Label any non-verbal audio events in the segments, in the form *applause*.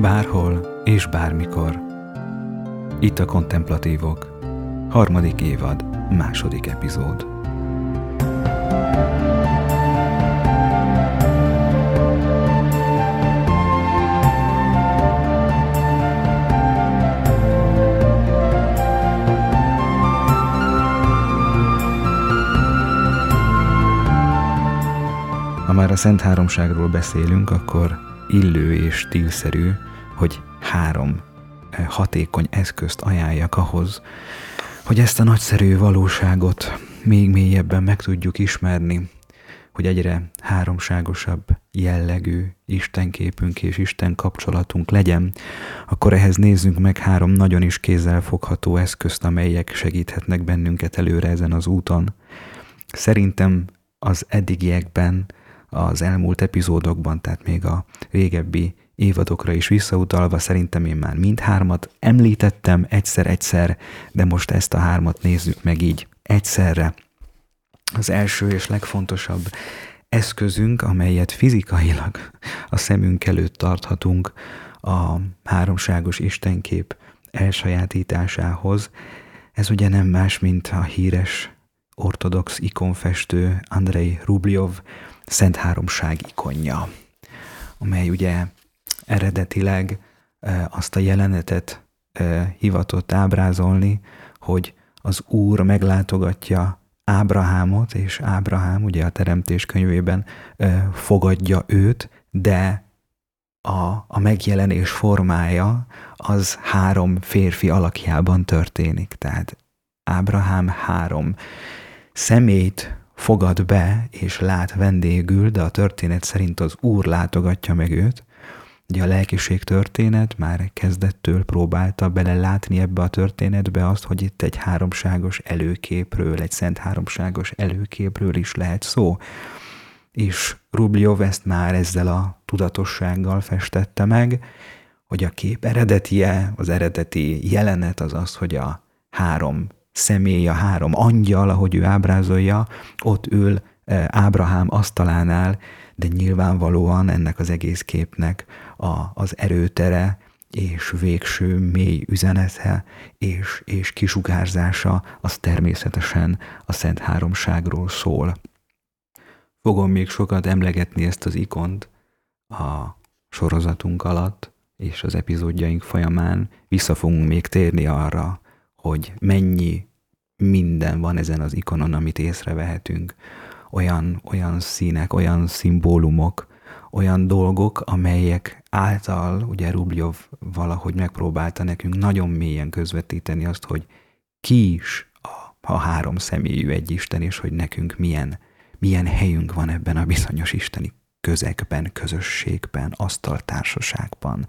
Bárhol és bármikor. Itt a Kontemplatívok. Harmadik évad, második epizód. Ha már a Szent Háromságról beszélünk, akkor illő és stílszerű, hogy három eh, hatékony eszközt ajánljak ahhoz, hogy ezt a nagyszerű valóságot még mélyebben meg tudjuk ismerni, hogy egyre háromságosabb jellegű Istenképünk és Isten kapcsolatunk legyen, akkor ehhez nézzünk meg három nagyon is kézzelfogható eszközt, amelyek segíthetnek bennünket előre ezen az úton. Szerintem az eddigiekben az elmúlt epizódokban, tehát még a régebbi évadokra is visszautalva, szerintem én már mindhármat említettem egyszer-egyszer, de most ezt a hármat nézzük meg így egyszerre. Az első és legfontosabb eszközünk, amelyet fizikailag a szemünk előtt tarthatunk a háromságos istenkép elsajátításához, ez ugye nem más, mint a híres ortodox ikonfestő Andrei Rubljov Szent Háromság ikonja, amely ugye eredetileg azt a jelenetet hivatott ábrázolni, hogy az Úr meglátogatja Ábrahámot, és Ábrahám ugye a Teremtés könyvében fogadja őt, de a, a megjelenés formája az három férfi alakjában történik. Tehát Ábrahám három szemét fogad be és lát vendégül, de a történet szerint az Úr látogatja meg őt. Ugye a lelkiség történet már kezdettől próbálta belelátni ebbe a történetbe azt, hogy itt egy háromságos előképről, egy szent háromságos előképről is lehet szó. És Rubljov ezt már ezzel a tudatossággal festette meg, hogy a kép eredetie, az eredeti jelenet az az, hogy a három személy, a három angyal, ahogy ő ábrázolja, ott ül e, Ábrahám asztalánál, de nyilvánvalóan ennek az egész képnek a, az erőtere és végső mély üzenete és, és kisugárzása az természetesen a Szent Háromságról szól. Fogom még sokat emlegetni ezt az ikont a sorozatunk alatt, és az epizódjaink folyamán vissza fogunk még térni arra, hogy mennyi minden van ezen az ikonon, amit észrevehetünk. Olyan, olyan színek, olyan szimbólumok, olyan dolgok, amelyek által, ugye Rubljov valahogy megpróbálta nekünk nagyon mélyen közvetíteni azt, hogy ki is a, a három személyű egy Isten, és hogy nekünk milyen, milyen helyünk van ebben a bizonyos isteni közegben, közösségben, asztaltársaságban.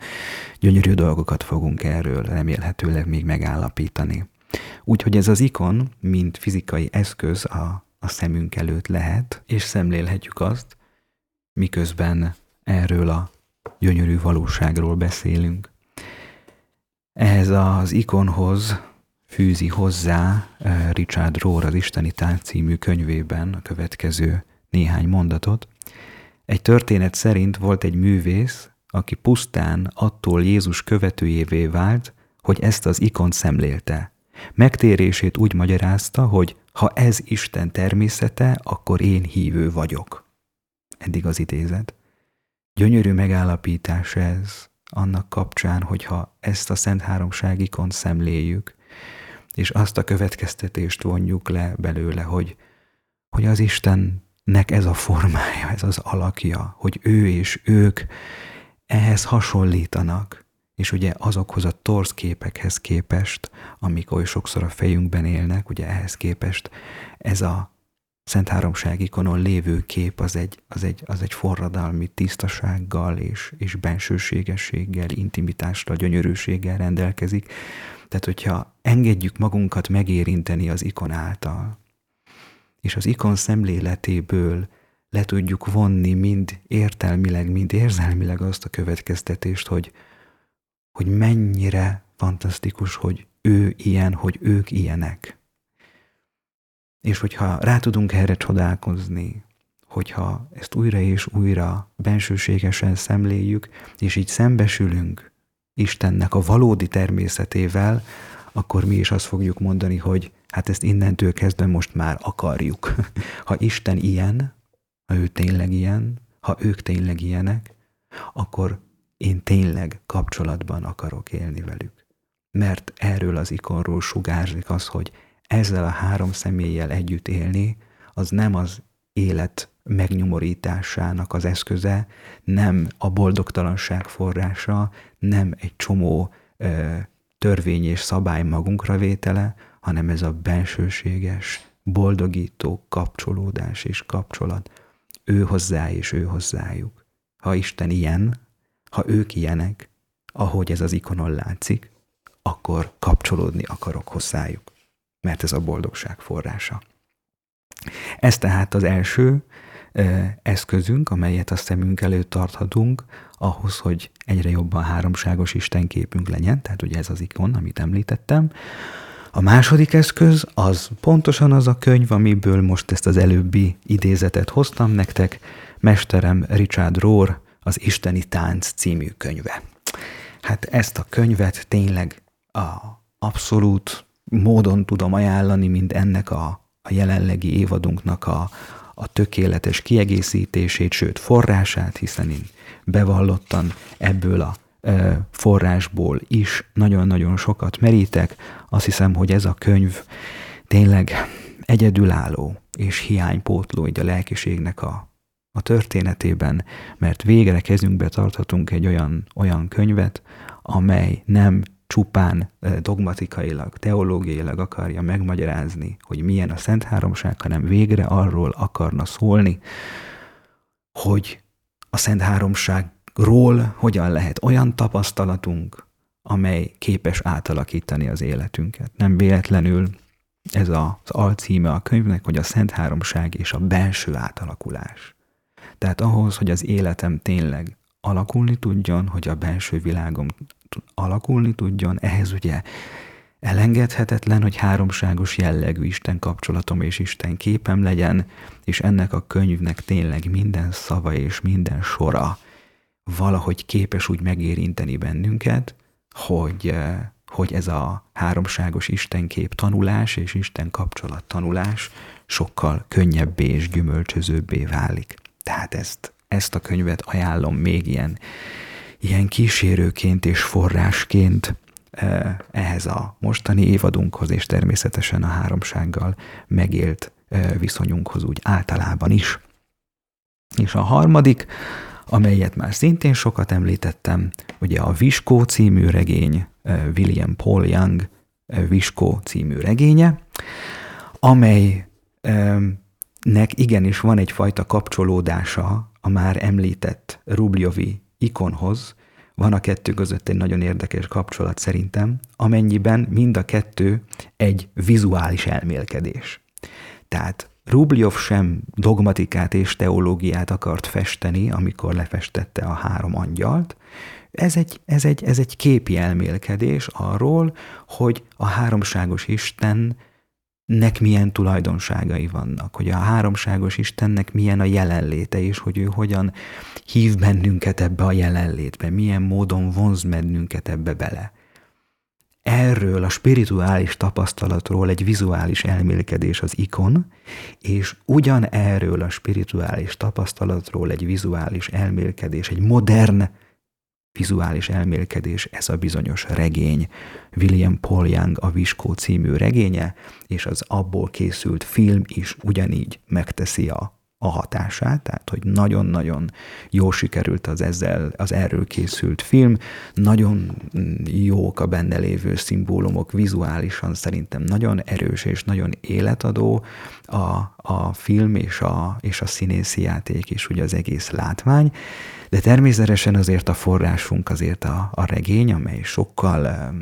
Gyönyörű dolgokat fogunk erről remélhetőleg még megállapítani. Úgyhogy ez az ikon, mint fizikai eszköz a, a szemünk előtt lehet, és szemlélhetjük azt, miközben erről a gyönyörű valóságról beszélünk. Ehhez az ikonhoz fűzi hozzá eh, Richard Rohr az Isteni Tánc című könyvében a következő néhány mondatot. Egy történet szerint volt egy művész, aki pusztán attól Jézus követőjévé vált, hogy ezt az ikont szemlélte. Megtérését úgy magyarázta, hogy ha ez Isten természete, akkor én hívő vagyok. Eddig az idézet. Gyönyörű megállapítás ez annak kapcsán, hogyha ezt a Szent Háromságikon szemléljük, és azt a következtetést vonjuk le belőle, hogy, hogy az Istennek ez a formája, ez az alakja, hogy ő és ők ehhez hasonlítanak, és ugye azokhoz a torz képekhez képest, amik oly sokszor a fejünkben élnek, ugye ehhez képest ez a Szent Háromság ikonon lévő kép az egy, az egy, az egy forradalmi tisztasággal és, és bensőségességgel, intimitással, gyönyörűséggel rendelkezik. Tehát, hogyha engedjük magunkat megérinteni az ikon által, és az ikon szemléletéből le tudjuk vonni mind értelmileg, mind érzelmileg azt a következtetést, hogy, hogy mennyire fantasztikus, hogy ő ilyen, hogy ők ilyenek. És hogyha rá tudunk erre csodálkozni, hogyha ezt újra és újra bensőségesen szemléljük, és így szembesülünk Istennek a valódi természetével, akkor mi is azt fogjuk mondani, hogy hát ezt innentől kezdve most már akarjuk. *laughs* Ha Isten ilyen, ha ő tényleg ilyen, ha ők tényleg ilyenek, akkor én tényleg kapcsolatban akarok élni velük. Mert erről az ikonról sugárzik az, hogy ezzel a három személlyel együtt élni, az nem az élet megnyomorításának az eszköze, nem a boldogtalanság forrása, nem egy csomó ö, törvény és szabály magunkra vétele, hanem ez a bensőséges, boldogító kapcsolódás és kapcsolat. Ő hozzá és ő hozzájuk. Ha Isten ilyen, ha ők ilyenek, ahogy ez az ikonon látszik, akkor kapcsolódni akarok hozzájuk, mert ez a boldogság forrása. Ez tehát az első eszközünk, amelyet a szemünk előtt tarthatunk, ahhoz, hogy egyre jobban háromságos istenképünk legyen, tehát ugye ez az ikon, amit említettem. A második eszköz az pontosan az a könyv, amiből most ezt az előbbi idézetet hoztam nektek, mesterem Richard Rohr, az Isteni Tánc című könyve. Hát ezt a könyvet tényleg a abszolút módon tudom ajánlani, mint ennek a, a jelenlegi évadunknak a, a tökéletes kiegészítését, sőt forrását, hiszen én bevallottan ebből a forrásból is nagyon-nagyon sokat merítek. Azt hiszem, hogy ez a könyv tényleg egyedülálló és hiánypótló így a lelkiségnek a, a történetében, mert végre kezünkbe tarthatunk egy olyan, olyan könyvet, amely nem csupán dogmatikailag, teológiailag akarja megmagyarázni, hogy milyen a Szent Háromság, hanem végre arról akarna szólni, hogy a Szent Háromságról hogyan lehet olyan tapasztalatunk, amely képes átalakítani az életünket. Nem véletlenül ez az alcíme a könyvnek, hogy a Szent Háromság és a belső átalakulás. Tehát ahhoz, hogy az életem tényleg alakulni tudjon, hogy a belső világom alakulni tudjon, ehhez ugye elengedhetetlen, hogy háromságos jellegű Isten kapcsolatom és Isten képem legyen, és ennek a könyvnek tényleg minden szava és minden sora valahogy képes úgy megérinteni bennünket, hogy, eh, hogy ez a háromságos Istenkép tanulás és Isten kapcsolat tanulás sokkal könnyebbé és gyümölcsözőbbé válik. Tehát ezt, ezt a könyvet ajánlom még ilyen, ilyen kísérőként és forrásként eh, ehhez a mostani évadunkhoz, és természetesen a háromsággal megélt eh, viszonyunkhoz úgy általában is. És a harmadik, amelyet már szintén sokat említettem, ugye a Viskó című regény, eh, William Paul Young Viskó című regénye, amely nek igenis van egyfajta kapcsolódása a már említett Rublyovi ikonhoz, van a kettő között egy nagyon érdekes kapcsolat szerintem, amennyiben mind a kettő egy vizuális elmélkedés. Tehát Rubljov sem dogmatikát és teológiát akart festeni, amikor lefestette a három angyalt. Ez egy, ez egy, ez egy képi elmélkedés arról, hogy a háromságos Isten nek milyen tulajdonságai vannak, hogy a háromságos Istennek milyen a jelenléte, és hogy ő hogyan hív bennünket ebbe a jelenlétbe, milyen módon vonz bennünket ebbe bele. Erről a spirituális tapasztalatról egy vizuális elmélkedés az ikon, és ugyan erről a spirituális tapasztalatról egy vizuális elmélkedés, egy modern vizuális elmélkedés, ez a bizonyos regény. William Paul Young a Viskó című regénye, és az abból készült film is ugyanígy megteszi a a hatását, tehát hogy nagyon-nagyon jó sikerült az ezzel, az erről készült film, nagyon jók a benne lévő szimbólumok, vizuálisan szerintem nagyon erős és nagyon életadó a, a film és a, és a színészi játék is, ugye az egész látvány, de természetesen azért a forrásunk azért a, a regény, amely sokkal,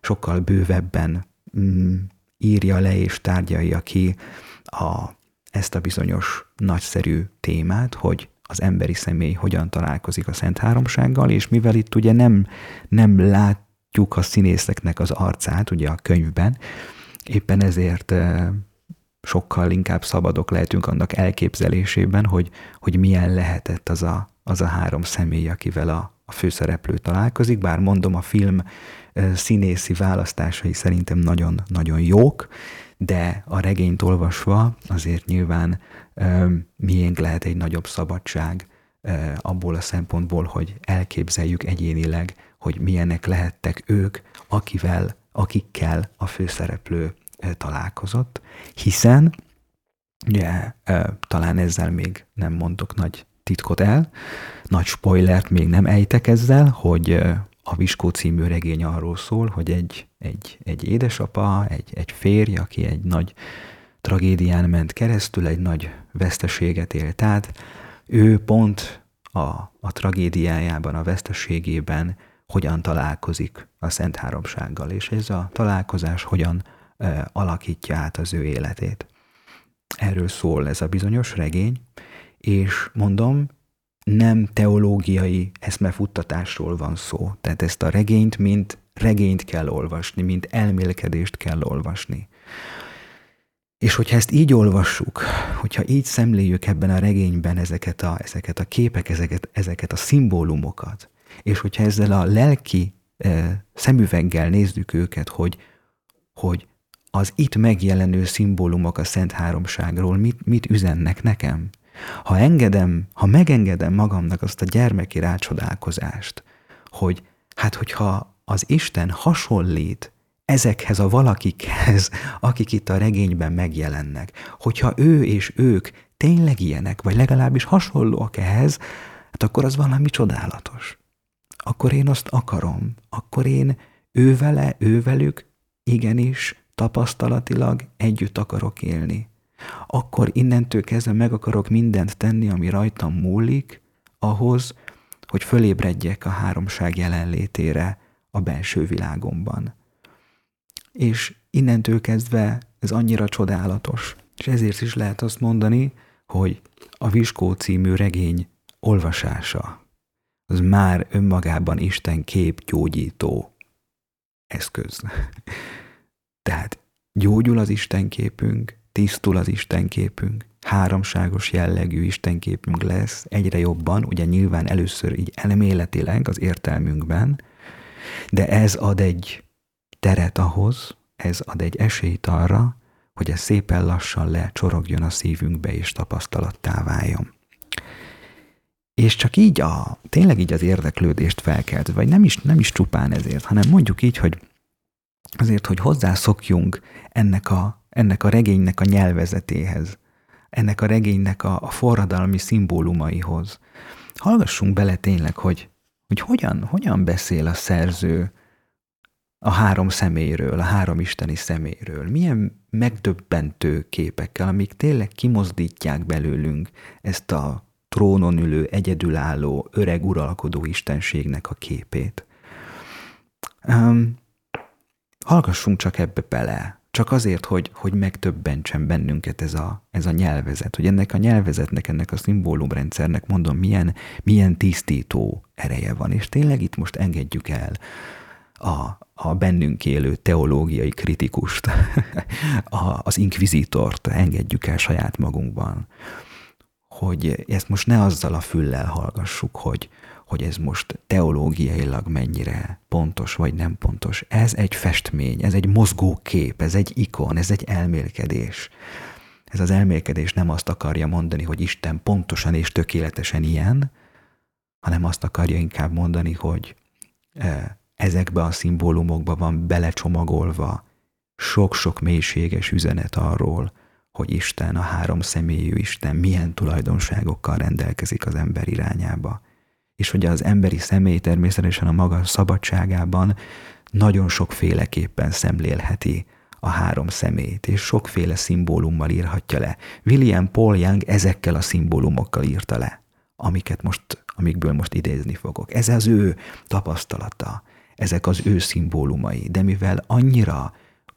sokkal bővebben mm, írja le és tárgyalja ki a ezt a bizonyos nagyszerű témát, hogy az emberi személy hogyan találkozik a Szent Háromsággal, és mivel itt ugye nem, nem látjuk a színészeknek az arcát ugye a könyvben, éppen ezért sokkal inkább szabadok lehetünk annak elképzelésében, hogy, hogy milyen lehetett az a, az a három személy, akivel a, a főszereplő találkozik, bár mondom, a film színészi választásai szerintem nagyon-nagyon jók, de a regényt olvasva azért nyilván miénk lehet egy nagyobb szabadság abból a szempontból, hogy elképzeljük egyénileg, hogy milyenek lehettek ők, akivel, akikkel a főszereplő találkozott, hiszen ugye, talán ezzel még nem mondok nagy titkot el, nagy spoilert még nem ejtek ezzel, hogy a Viskó című regény arról szól, hogy egy, egy, egy édesapa, egy, egy férj, aki egy nagy tragédián ment keresztül, egy nagy veszteséget élt át, ő pont a, a tragédiájában, a veszteségében hogyan találkozik a Szent Háromsággal, és ez a találkozás hogyan e, alakítja át az ő életét. Erről szól ez a bizonyos regény, és mondom, nem teológiai eszmefuttatásról van szó. Tehát ezt a regényt, mint regényt kell olvasni, mint elmélkedést kell olvasni. És hogyha ezt így olvassuk, hogyha így szemléljük ebben a regényben ezeket a, ezeket a képek, ezeket, ezeket a szimbólumokat, és hogyha ezzel a lelki e, szemüveggel nézzük őket, hogy, hogy az itt megjelenő szimbólumok a Szent Háromságról mit, mit üzennek nekem, ha engedem, ha megengedem magamnak azt a gyermeki rácsodálkozást, hogy hát hogyha az Isten hasonlít ezekhez a valakikhez, *laughs* akik itt a regényben megjelennek, hogyha ő és ők tényleg ilyenek, vagy legalábbis hasonlóak ehhez, hát akkor az valami csodálatos. Akkor én azt akarom, akkor én ővele, ővelük igenis tapasztalatilag együtt akarok élni akkor innentől kezdve meg akarok mindent tenni, ami rajtam múlik, ahhoz, hogy fölébredjek a háromság jelenlétére a belső világomban. És innentől kezdve ez annyira csodálatos, és ezért is lehet azt mondani, hogy a Viskó című regény olvasása az már önmagában Isten kép gyógyító eszköz. *laughs* Tehát gyógyul az Isten képünk, tisztul az Istenképünk, háromságos jellegű Istenképünk lesz egyre jobban, ugye nyilván először így elméletileg az értelmünkben, de ez ad egy teret ahhoz, ez ad egy esélyt arra, hogy ez szépen lassan lecsorogjon a szívünkbe és tapasztalattá váljon. És csak így a, tényleg így az érdeklődést felkelt, vagy nem is, nem is csupán ezért, hanem mondjuk így, hogy azért, hogy hozzászokjunk ennek a ennek a regénynek a nyelvezetéhez, ennek a regénynek a, a forradalmi szimbólumaihoz. Hallgassunk bele tényleg, hogy, hogy hogyan, hogyan beszél a szerző a három személyről, a három isteni személyről. Milyen megdöbbentő képekkel, amik tényleg kimozdítják belőlünk ezt a trónon ülő, egyedülálló, öreg uralkodó istenségnek a képét. Um, hallgassunk csak ebbe bele, csak azért, hogy, hogy megtöbbentsen bennünket ez a, ez a nyelvezet, hogy ennek a nyelvezetnek, ennek a szimbólumrendszernek mondom, milyen, milyen tisztító ereje van, és tényleg itt most engedjük el a, a bennünk élő teológiai kritikust, *laughs* a, az inkvizitort engedjük el saját magunkban, hogy ezt most ne azzal a füllel hallgassuk, hogy, hogy ez most teológiailag mennyire pontos vagy nem pontos. Ez egy festmény, ez egy mozgó kép, ez egy ikon, ez egy elmélkedés. Ez az elmélkedés nem azt akarja mondani, hogy Isten pontosan és tökéletesen ilyen, hanem azt akarja inkább mondani, hogy e, ezekbe a szimbólumokba van belecsomagolva sok-sok mélységes üzenet arról, hogy Isten, a három személyű Isten milyen tulajdonságokkal rendelkezik az ember irányába és hogy az emberi személy természetesen a maga szabadságában nagyon sokféleképpen szemlélheti a három szemét, és sokféle szimbólummal írhatja le. William Paul Young ezekkel a szimbólumokkal írta le, amiket most, amikből most idézni fogok. Ez az ő tapasztalata, ezek az ő szimbólumai, de mivel annyira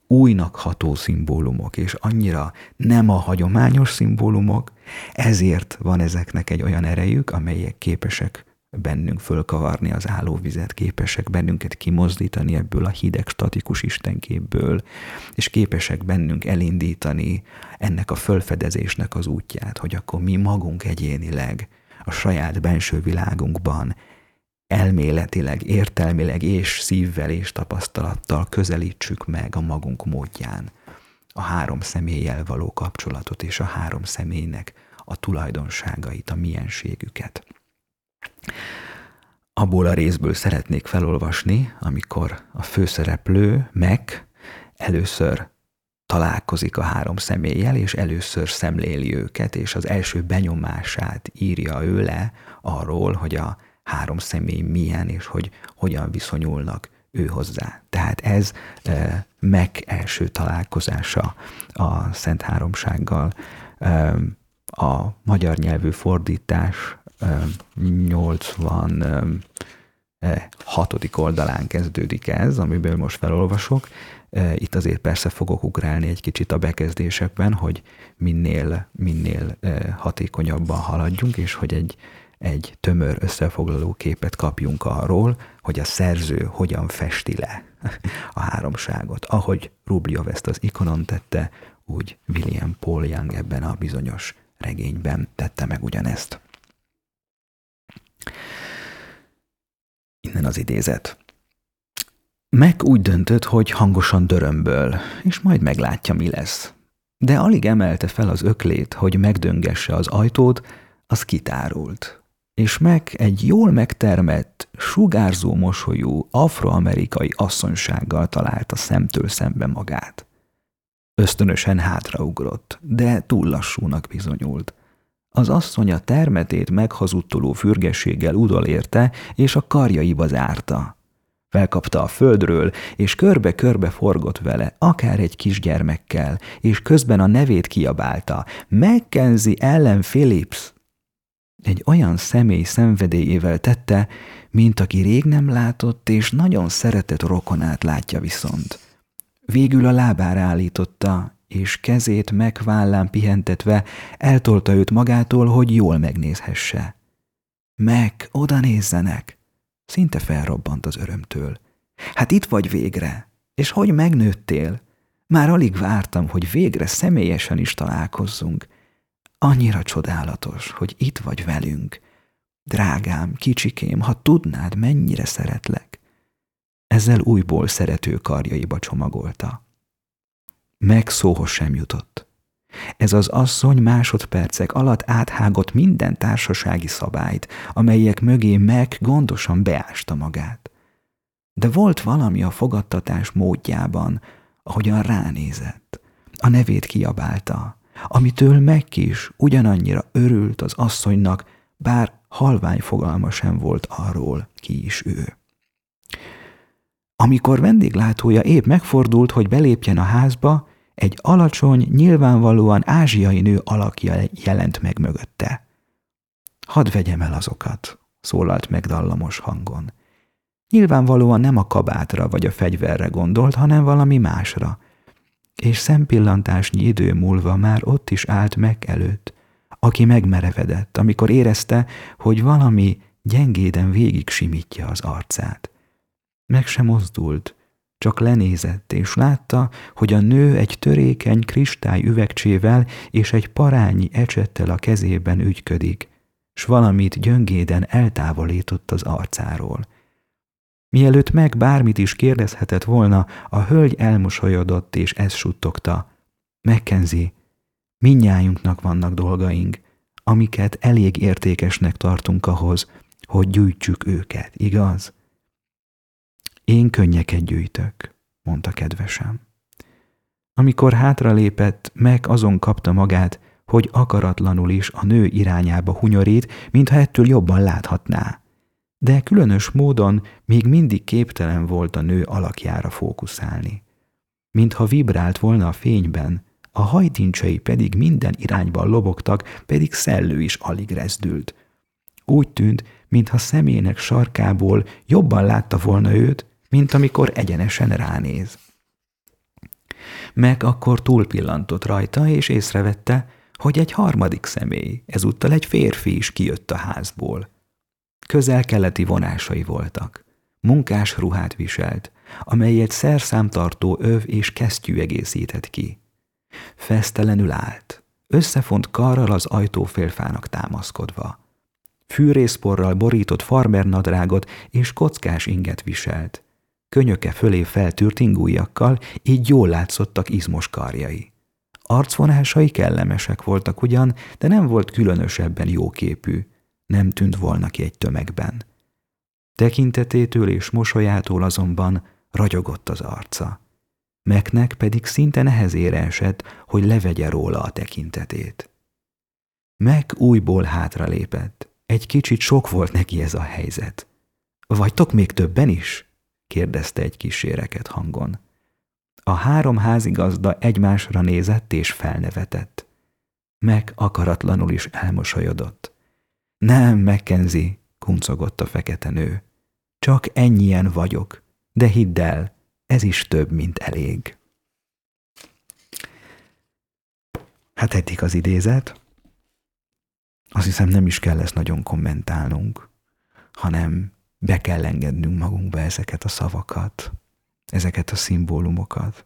újnak ható szimbólumok, és annyira nem a hagyományos szimbólumok, ezért van ezeknek egy olyan erejük, amelyek képesek bennünk fölkavarni az állóvizet, képesek bennünket kimozdítani ebből a hideg, statikus istenképből, és képesek bennünk elindítani ennek a fölfedezésnek az útját, hogy akkor mi magunk egyénileg a saját benső világunkban elméletileg, értelmileg és szívvel és tapasztalattal közelítsük meg a magunk módján a három személlyel való kapcsolatot és a három személynek a tulajdonságait, a mienségüket. Abból a részből szeretnék felolvasni, amikor a főszereplő, meg először találkozik a három személlyel, és először szemléli őket, és az első benyomását írja ő le arról, hogy a három személy milyen, és hogy hogyan viszonyulnak ő hozzá. Tehát ez meg első találkozása a Szent Háromsággal. A magyar nyelvű fordítás e, 86. oldalán kezdődik ez, amiből most felolvasok. Itt azért persze fogok ugrálni egy kicsit a bekezdésekben, hogy minél, minél hatékonyabban haladjunk, és hogy egy egy tömör összefoglaló képet kapjunk arról, hogy a szerző hogyan festi le a háromságot. Ahogy Rubljov ezt az ikonon tette, úgy William Paul Young ebben a bizonyos regényben tette meg ugyanezt. Innen az idézet. Meg úgy döntött, hogy hangosan dörömböl, és majd meglátja, mi lesz. De alig emelte fel az öklét, hogy megdöngesse az ajtót, az kitárult és meg egy jól megtermett, sugárzó mosolyú afroamerikai asszonysággal találta szemtől szembe magát. Ösztönösen hátraugrott, de túl lassúnak bizonyult. Az asszony a termetét meghazudtoló fürgességgel udolérte, és a karjaiba zárta. Felkapta a földről, és körbe-körbe forgott vele, akár egy kisgyermekkel, és közben a nevét kiabálta. Mackenzie Ellen Phillips! egy olyan személy szenvedélyével tette, mint aki rég nem látott és nagyon szeretett rokonát látja viszont. Végül a lábára állította, és kezét megvállán pihentetve eltolta őt magától, hogy jól megnézhesse. Meg, oda nézzenek! Szinte felrobbant az örömtől. Hát itt vagy végre, és hogy megnőttél? Már alig vártam, hogy végre személyesen is találkozzunk – Annyira csodálatos, hogy itt vagy velünk. Drágám, kicsikém, ha tudnád, mennyire szeretlek. Ezzel újból szerető karjaiba csomagolta. Meg szóhoz sem jutott. Ez az asszony másodpercek alatt áthágott minden társasági szabályt, amelyek mögé meg gondosan beásta magát. De volt valami a fogadtatás módjában, ahogyan ránézett. A nevét kiabálta, amitől meg is ugyanannyira örült az asszonynak, bár halvány fogalma sem volt arról, ki is ő. Amikor vendéglátója épp megfordult, hogy belépjen a házba, egy alacsony, nyilvánvalóan ázsiai nő alakja jelent meg mögötte. Hadd vegyem el azokat, szólalt meg dallamos hangon. Nyilvánvalóan nem a kabátra vagy a fegyverre gondolt, hanem valami másra – és szempillantásnyi idő múlva már ott is állt meg előtt, aki megmerevedett, amikor érezte, hogy valami gyengéden végig simítja az arcát. Meg sem mozdult, csak lenézett, és látta, hogy a nő egy törékeny kristály üvegcsével és egy parányi ecsettel a kezében ügyködik, s valamit gyöngéden eltávolított az arcáról – Mielőtt meg bármit is kérdezhetett volna, a hölgy elmosolyodott, és ezt suttogta. Megkenzi, minnyájunknak vannak dolgaink, amiket elég értékesnek tartunk ahhoz, hogy gyűjtsük őket, igaz? Én könnyeket gyűjtök, mondta kedvesem. Amikor hátralépett, meg azon kapta magát, hogy akaratlanul is a nő irányába hunyorít, mintha ettől jobban láthatná de különös módon még mindig képtelen volt a nő alakjára fókuszálni. Mintha vibrált volna a fényben, a hajtincsei pedig minden irányban lobogtak, pedig szellő is alig rezdült. Úgy tűnt, mintha szemének sarkából jobban látta volna őt, mint amikor egyenesen ránéz. Meg akkor túlpillantott rajta, és észrevette, hogy egy harmadik személy, ezúttal egy férfi is kijött a házból – közel-keleti vonásai voltak. Munkás ruhát viselt, amelyet szerszámtartó öv és kesztyű egészített ki. Fesztelenül állt, összefont karral az ajtófélfának támaszkodva. fűrészporral borított farmernadrágot és kockás inget viselt. Könyöke fölé feltűrt ingújakkal, így jól látszottak izmos karjai. Arcvonásai kellemesek voltak ugyan, de nem volt különösebben jóképű. Nem tűnt volna ki egy tömegben. Tekintetétől és mosolyától azonban ragyogott az arca. Meknek pedig szinte nehezére esett, hogy levegye róla a tekintetét. Meg újból hátra lépett. Egy kicsit sok volt neki ez a helyzet. Vagytok még többen is? Kérdezte egy kíséreket hangon. A három házigazda egymásra nézett és felnevetett. Meg akaratlanul is elmosolyodott. Nem, Mackenzie, kuncogott a fekete nő. Csak ennyien vagyok, de hidd el, ez is több, mint elég. Hát eddig az idézet. Azt hiszem nem is kell ezt nagyon kommentálnunk, hanem be kell engednünk magunkba ezeket a szavakat, ezeket a szimbólumokat.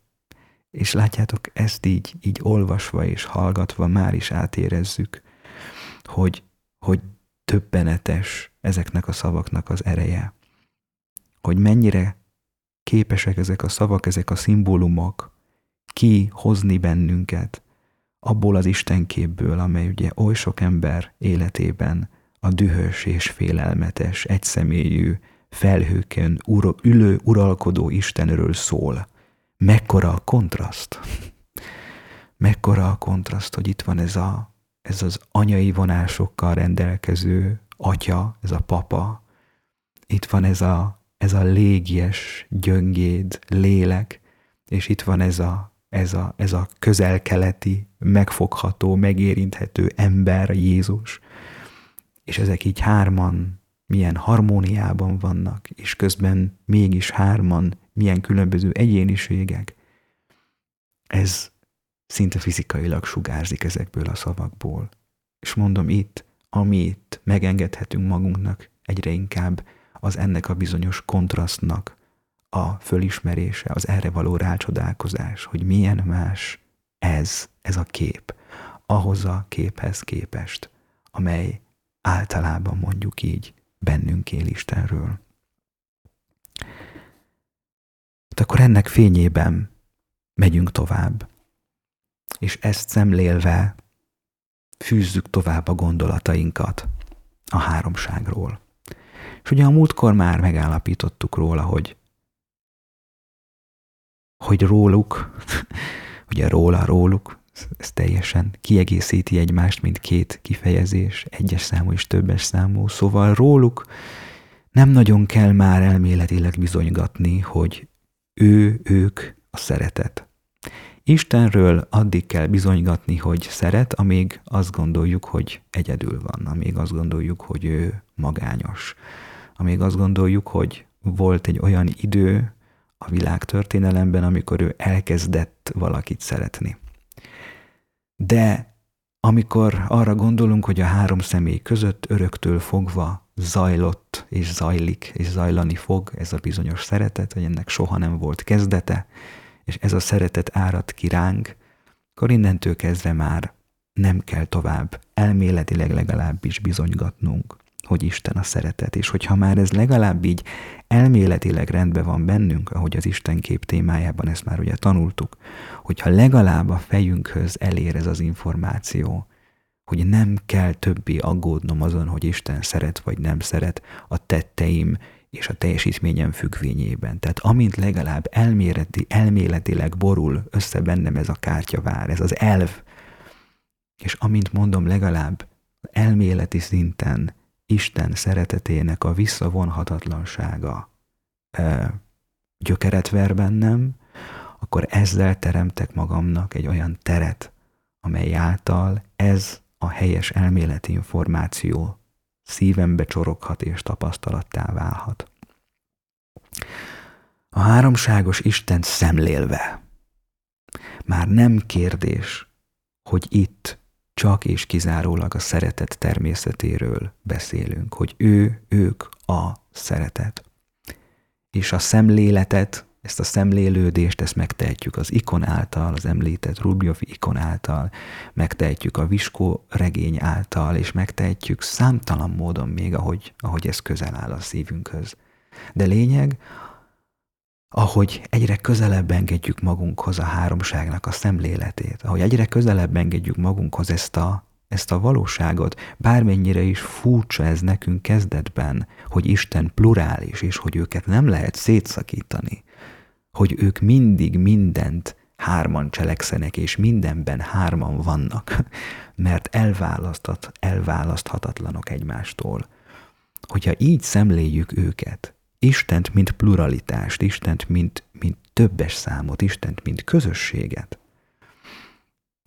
És látjátok, ezt így, így olvasva és hallgatva már is átérezzük, hogy, hogy többenetes ezeknek a szavaknak az ereje. Hogy mennyire képesek ezek a szavak, ezek a szimbólumok kihozni bennünket abból az istenképből, amely ugye oly sok ember életében a dühös és félelmetes, egyszemélyű, felhőken ura, ülő, uralkodó Istenről szól. Mekkora a kontraszt! Mekkora a kontraszt, hogy itt van ez, a, ez az anyai vonásokkal rendelkező atya, ez a papa, itt van ez a, ez a légies, gyöngéd lélek, és itt van ez a, ez a, ez a közelkeleti, megfogható, megérinthető ember, Jézus, és ezek így hárman milyen harmóniában vannak, és közben mégis hárman milyen különböző egyéniségek. Ez szinte fizikailag sugárzik ezekből a szavakból. És mondom itt, amit megengedhetünk magunknak egyre inkább, az ennek a bizonyos kontrasztnak a fölismerése, az erre való rácsodálkozás, hogy milyen más ez, ez a kép, ahhoz a képhez képest, amely általában mondjuk így bennünk él Istenről. Hát akkor ennek fényében megyünk tovább, és ezt szemlélve fűzzük tovább a gondolatainkat a háromságról. És ugye a múltkor már megállapítottuk róla, hogy hogy róluk, *laughs* ugye róla, róluk, ez teljesen kiegészíti egymást, mint két kifejezés, egyes számú és többes számú, szóval róluk nem nagyon kell már elméletileg bizonygatni, hogy ő, ők a szeretet. Istenről addig kell bizonygatni, hogy szeret, amíg azt gondoljuk, hogy egyedül van, amíg azt gondoljuk, hogy ő magányos, amíg azt gondoljuk, hogy volt egy olyan idő a világ történelemben, amikor ő elkezdett valakit szeretni. De amikor arra gondolunk, hogy a három személy között öröktől fogva zajlott és zajlik és zajlani fog ez a bizonyos szeretet, hogy ennek soha nem volt kezdete, és ez a szeretet árad ki ránk, akkor innentől kezdve már nem kell tovább. Elméletileg legalábbis bizonygatnunk, hogy Isten a szeretet, és hogyha már ez legalább így elméletileg rendben van bennünk, ahogy az Isten kép témájában ezt már ugye tanultuk, hogyha legalább a fejünkhöz elér ez az információ, hogy nem kell többi aggódnom azon, hogy Isten szeret vagy nem szeret a tetteim és a teljesítményem függvényében. Tehát amint legalább elméleti, elméletileg borul össze bennem ez a kártyavár, ez az elv, és amint mondom, legalább elméleti szinten Isten szeretetének a visszavonhatatlansága e, gyökeret ver bennem, akkor ezzel teremtek magamnak egy olyan teret, amely által ez a helyes elméleti információ szívembe csoroghat és tapasztalattá válhat. A háromságos Isten szemlélve már nem kérdés, hogy itt csak és kizárólag a szeretet természetéről beszélünk, hogy ő, ők a szeretet. És a szemléletet ezt a szemlélődést, ezt megtehetjük az ikon által, az említett Rubjov ikon által, megtehetjük a Viskó regény által, és megtehetjük számtalan módon még, ahogy, ahogy ez közel áll a szívünkhöz. De lényeg, ahogy egyre közelebb engedjük magunkhoz a háromságnak a szemléletét, ahogy egyre közelebb engedjük magunkhoz ezt a, ezt a valóságot, bármennyire is furcsa ez nekünk kezdetben, hogy Isten plurális, és hogy őket nem lehet szétszakítani, hogy ők mindig mindent hárman cselekszenek, és mindenben hárman vannak, *laughs* mert elválasztat, elválaszthatatlanok egymástól. Hogyha így szemléljük őket, Istent, mint pluralitást, Istent, mint, mint többes számot, Istent, mint közösséget,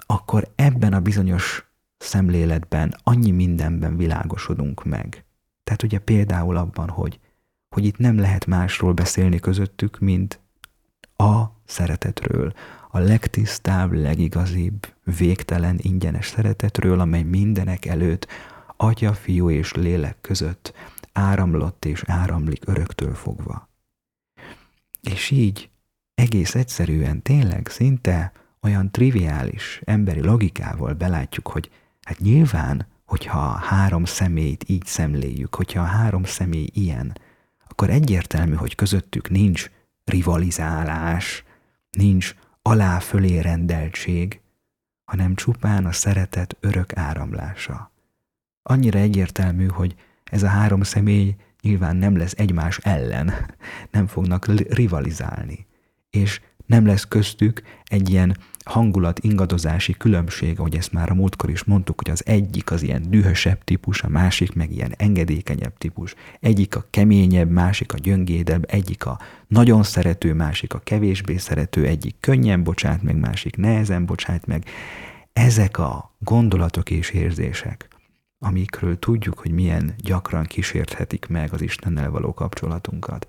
akkor ebben a bizonyos szemléletben annyi mindenben világosodunk meg. Tehát ugye például abban, hogy, hogy itt nem lehet másról beszélni közöttük, mint a szeretetről, a legtisztább, legigazibb, végtelen, ingyenes szeretetről, amely mindenek előtt Atya, Fiú és Lélek között áramlott és áramlik öröktől fogva. És így egész egyszerűen tényleg szinte olyan triviális emberi logikával belátjuk, hogy hát nyilván, hogyha három személyt így szemléljük, hogyha a három személy ilyen, akkor egyértelmű, hogy közöttük nincs rivalizálás, nincs alá-fölé rendeltség, hanem csupán a szeretet örök áramlása. Annyira egyértelmű, hogy ez a három személy nyilván nem lesz egymás ellen, nem fognak rivalizálni, és nem lesz köztük egy ilyen hangulat ingadozási különbség, ahogy ezt már a múltkor is mondtuk, hogy az egyik az ilyen dühösebb típus, a másik meg ilyen engedékenyebb típus, egyik a keményebb, másik a gyöngédebb, egyik a nagyon szerető, másik a kevésbé szerető, egyik könnyen bocsát meg, másik nehezen bocsát meg. Ezek a gondolatok és érzések, amikről tudjuk, hogy milyen gyakran kísérthetik meg az Istennel való kapcsolatunkat.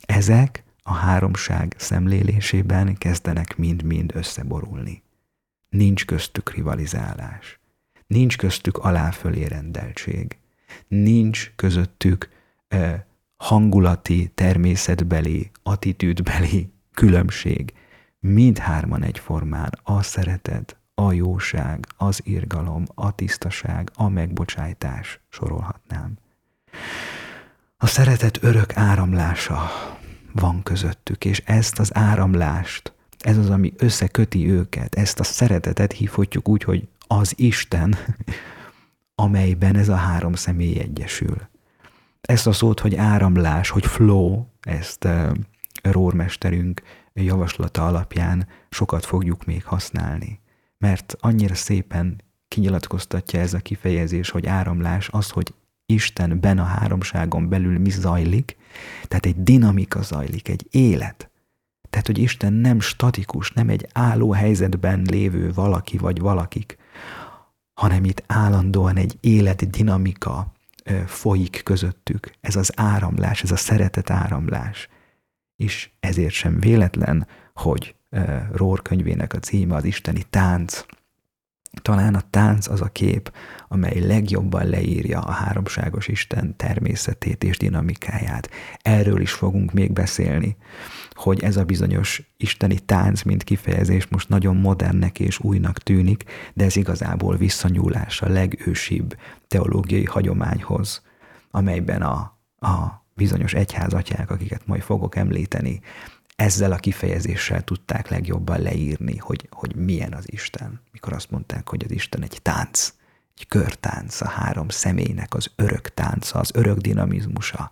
Ezek a háromság szemlélésében kezdenek mind-mind összeborulni. Nincs köztük rivalizálás, nincs köztük aláfölé rendeltség, nincs közöttük eh, hangulati, természetbeli, attitűdbeli különbség. Mindhárman egyformán a szeretet, a jóság, az irgalom, a tisztaság, a megbocsájtás sorolhatnám. A szeretet örök áramlása van közöttük, és ezt az áramlást, ez az, ami összeköti őket, ezt a szeretetet hívhatjuk úgy, hogy az Isten, *laughs* amelyben ez a három személy egyesül. Ezt a szót, hogy áramlás, hogy flow, ezt rórmesterünk javaslata alapján sokat fogjuk még használni mert annyira szépen kinyilatkoztatja ez a kifejezés, hogy áramlás az, hogy Istenben a háromságon belül mi zajlik, tehát egy dinamika zajlik, egy élet. Tehát, hogy Isten nem statikus, nem egy álló helyzetben lévő valaki vagy valakik, hanem itt állandóan egy élet dinamika folyik közöttük. Ez az áramlás, ez a szeretet áramlás. És ezért sem véletlen, hogy Rór könyvének a címe az Isteni tánc. Talán a tánc az a kép, amely legjobban leírja a háromságos Isten természetét és dinamikáját. Erről is fogunk még beszélni, hogy ez a bizonyos isteni tánc, mint kifejezés most nagyon modernnek és újnak tűnik, de ez igazából visszanyúlás a legősibb teológiai hagyományhoz, amelyben a, a bizonyos egyházatyák, akiket majd fogok említeni, ezzel a kifejezéssel tudták legjobban leírni, hogy, hogy milyen az Isten. Mikor azt mondták, hogy az Isten egy tánc, egy körtánc, a három személynek az örök tánca, az örök dinamizmusa.